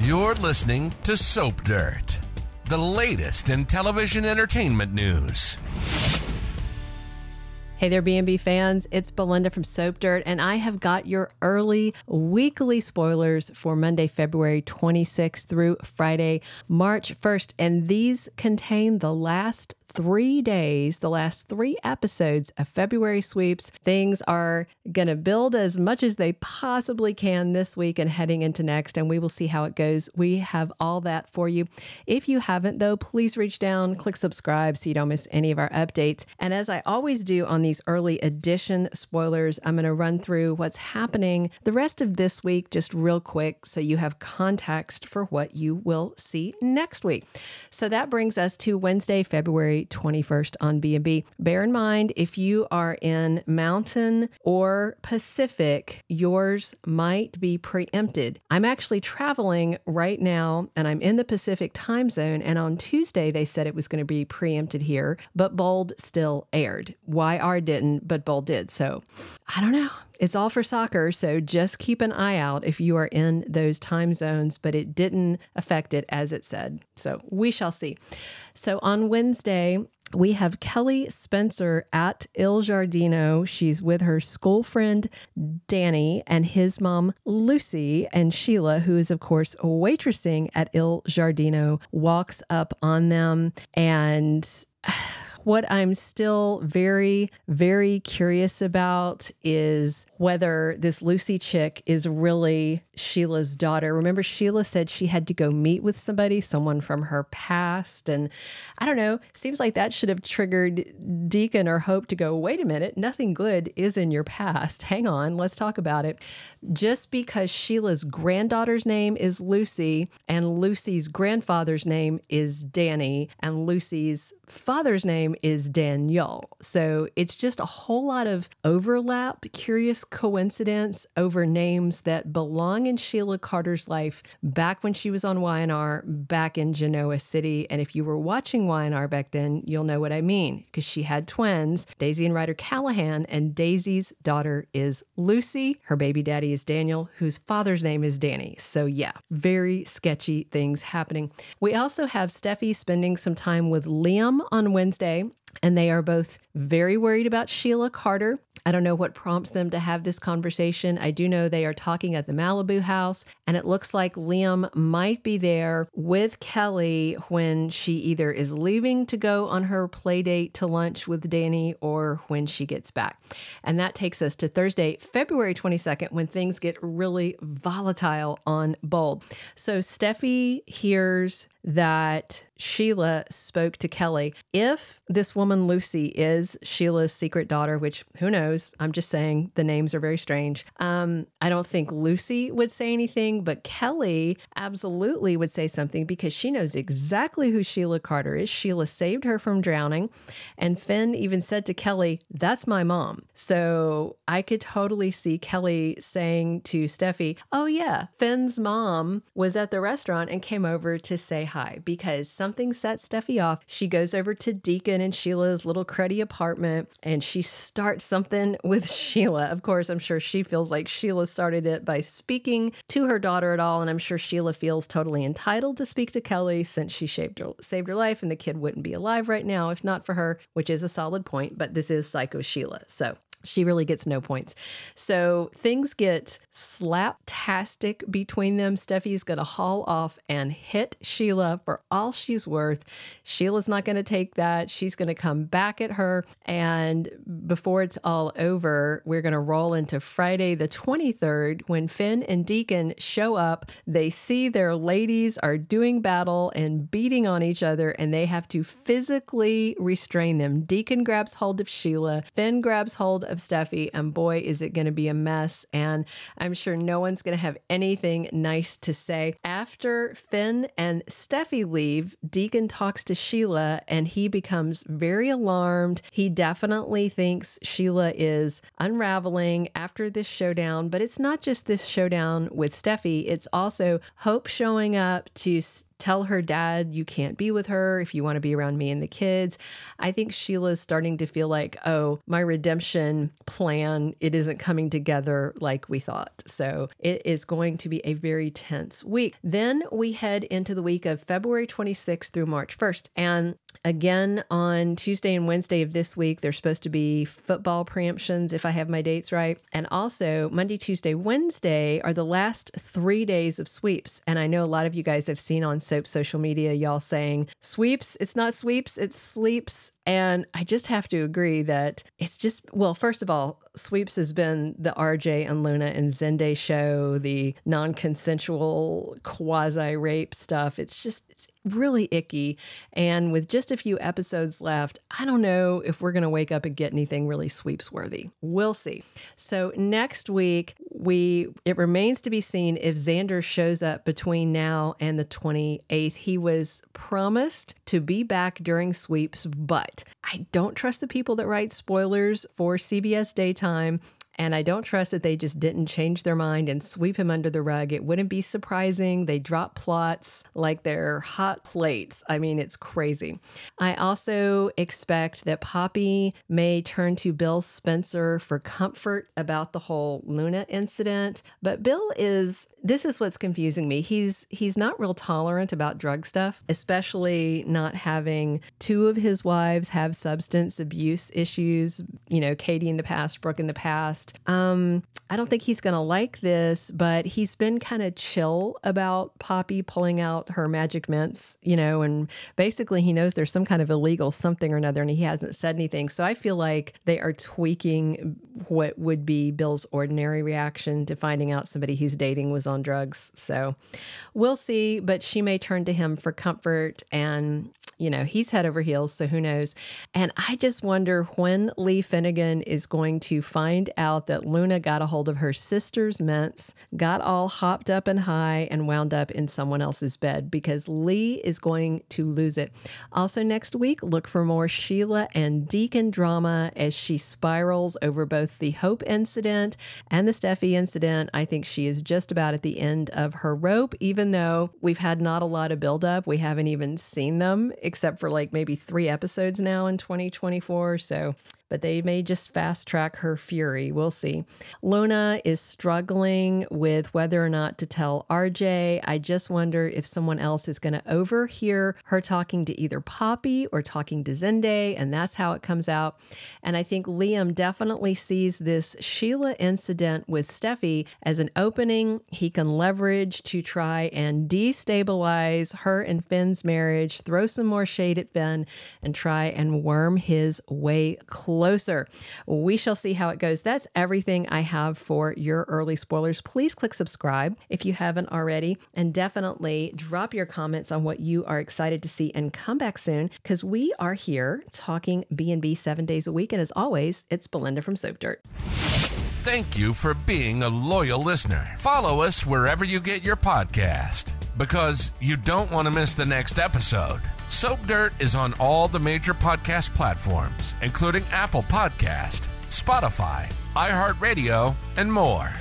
You're listening to Soap Dirt, the latest in television entertainment news. Hey there, B&B fans. It's Belynda from Soap Dirt, and I have got your early weekly spoilers for Monday, February 26th through Friday, March 1st. And these contain the last three days, the last three episodes of February sweeps. Things are going to build as much as they possibly can this week and heading into next, and we will see how it goes. We have all that for you. If you haven't, though, please reach down, click subscribe so you don't miss any of our updates. And as I always do on these early edition spoilers, I'm going to run through what's happening the rest of this week just real quick so you have context for what you will see next week. So that brings us to Wednesday, February 21st on B&B. Bear in mind, if you are in Mountain or Pacific, yours might be preempted. I'm actually traveling right now and I'm in the Pacific time zone. And on Tuesday, they said it was going to be preempted here, but Bold still aired. YR didn't, but Bold did. So I don't know. It's all for soccer, so just keep an eye out if you are in those time zones, but it didn't affect it as it said. So we shall see. So on Wednesday, we have Kelly Spencer at Il Giardino. She's with her school friend Danny and his mom Lucy and Sheila, who is of course waitressing at Il Giardino, walks up on them and what I'm still very, very curious about is whether this Lucy chick is really Sheila's daughter. Remember, Sheila said she had to go meet with somebody, someone from her past. And I don't know, seems like that should have triggered Deacon or Hope to go, wait a minute, nothing good is in your past. Hang on, let's talk about it. Just because Sheila's granddaughter's name is Lucy and Lucy's grandfather's name is Danny and Lucy's father's name is Daniel. So it's just a whole lot of overlap, curious coincidence over names that belong in Sheila Carter's life back when she was on Y&R, back in Genoa City. And if you were watching Y&R back then, you'll know what I mean because she had twins, Daisy and Ryder Callahan, and Daisy's daughter is Lucy. Her baby daddy is Daniel, whose father's name is Danny. So, yeah, very sketchy things happening. We also have Steffy spending some time with Liam on Wednesday and they are both very worried about Sheila Carter. I don't know what prompts them to have this conversation. I do know they are talking at the Malibu house, and it looks like Liam might be there with Kelly when she either is leaving to go on her play date to lunch with Danny or when she gets back. And that takes us to Thursday, February 22nd, when things get really volatile on Bold. So Steffy hears that Sheila spoke to Kelly. If this woman Lucy is Sheila's secret daughter, which who knows, I'm just saying the names are very strange. Um, I don't think Lucy would say anything, but Kelly absolutely would say something because she knows exactly who Sheila Carter is. Sheila saved her from drowning, and Finn even said to Kelly, "That's my mom." So I could totally see Kelly saying to Steffy, "Oh yeah, Finn's mom was at the restaurant and came over to say hi because something set Steffy off. She goes over to Deacon and Sheila's little cruddy apartment and she starts something with Sheila. Of course, I'm sure she feels like Sheila started it by speaking to her daughter at all. And I'm sure Sheila feels totally entitled to speak to Kelly since she saved her, saved her life and the kid wouldn't be alive right now if not for her, which is a solid point. But this is Psycho Sheila. So she really gets no points. So things get slaptastic between them. Steffy's going to haul off and hit Sheila for all she's worth. Sheila's not going to take that. She's going to come back at her. And before it's all over, we're going to roll into Friday the 23rd when Finn and Deacon show up. They see their ladies are doing battle and beating on each other, and they have to physically restrain them. Deacon grabs hold of Sheila, Finn grabs hold of Steffy, and boy, is it going to be a mess. And I'm sure no one's going to have anything nice to say. After Finn and Steffy leave, Deacon talks to Sheila and he becomes very alarmed. He definitely thinks Sheila is unraveling after this showdown, but it's not just this showdown with Steffy, it's also Hope showing up to tell her dad you can't be with her if you want to be around me and the kids. I think Sheila's starting to feel like, oh, my redemption plan, it isn't coming together like we thought. So it is going to be a very tense week. Then we head into the week of February 26th through March 1st. And Again, on Tuesday and Wednesday of this week, there's supposed to be football preemptions, if I have my dates right. And also, Monday, Tuesday, Wednesday are the last three days of sweeps. And I know a lot of you guys have seen on Soap social media, y'all saying, sweeps, it's not sweeps, it's sleeps. And I just have to agree that it's just, well, first of all, Sweeps has been the RJ and Luna and Zende show, the non consensual quasi rape stuff. It's just, it's really icky. And with just a few episodes left, I don't know if we're going to wake up and get anything really sweeps worthy. We'll see. So next week, we it remains to be seen if Xander shows up between now and the 28th. He was promised to be back during sweeps, but I don't trust the people that write spoilers for CBS daytime. And I don't trust that they just didn't change their mind and sweep him under the rug. It wouldn't be surprising. They drop plots like they're hot plates. I mean, it's crazy. I also expect that Poppy may turn to Bill Spencer for comfort about the whole Luna incident. But Bill is this is what's confusing me. He's he's not real tolerant about drug stuff, especially not having two of his wives have substance abuse issues, you know, Katie in the past, Brooke in the past. Um, I don't think he's going to like this, but he's been kind of chill about Poppy pulling out her magic mints, you know, and basically he knows there's some kind of illegal something or another and he hasn't said anything. So I feel like they are tweaking what would be Bill's ordinary reaction to finding out somebody he's dating was on drugs. So we'll see, but she may turn to him for comfort and you know, he's head over heels, so who knows? And I just wonder when Li Finnegan is going to find out that Luna got a hold of her sister's mints, got all hopped up and high, and wound up in someone else's bed because Lee is going to lose it. Also, next week, look for more Sheila and Deacon drama as she spirals over both the Hope incident and the Steffy incident. I think she is just about at the end of her rope, even though we've had not a lot of buildup. We haven't even seen them except for like maybe three episodes now in 2024. So but they may just fast track her fury. We'll see. Luna is struggling with whether or not to tell RJ. I just wonder if someone else is going to overhear her talking to either Poppy or talking to Zende, and that's how it comes out. And I think Liam definitely sees this Sheila incident with Steffy as an opening he can leverage to try and destabilize her and Finn's marriage, throw some more shade at Finn, and try and worm his way close closer. We shall see how it goes. That's everything I have for your early spoilers. Please click subscribe if you haven't already, and definitely drop your comments on what you are excited to see and come back soon because we are here talking B&B 7 days a week and as always, it's Belynda from Soap Dirt. Thank you for being a loyal listener. Follow us wherever you get your podcast because you don't want to miss the next episode. Soap Dirt is on all the major podcast platforms, including Apple Podcast, Spotify, iHeartRadio, and more.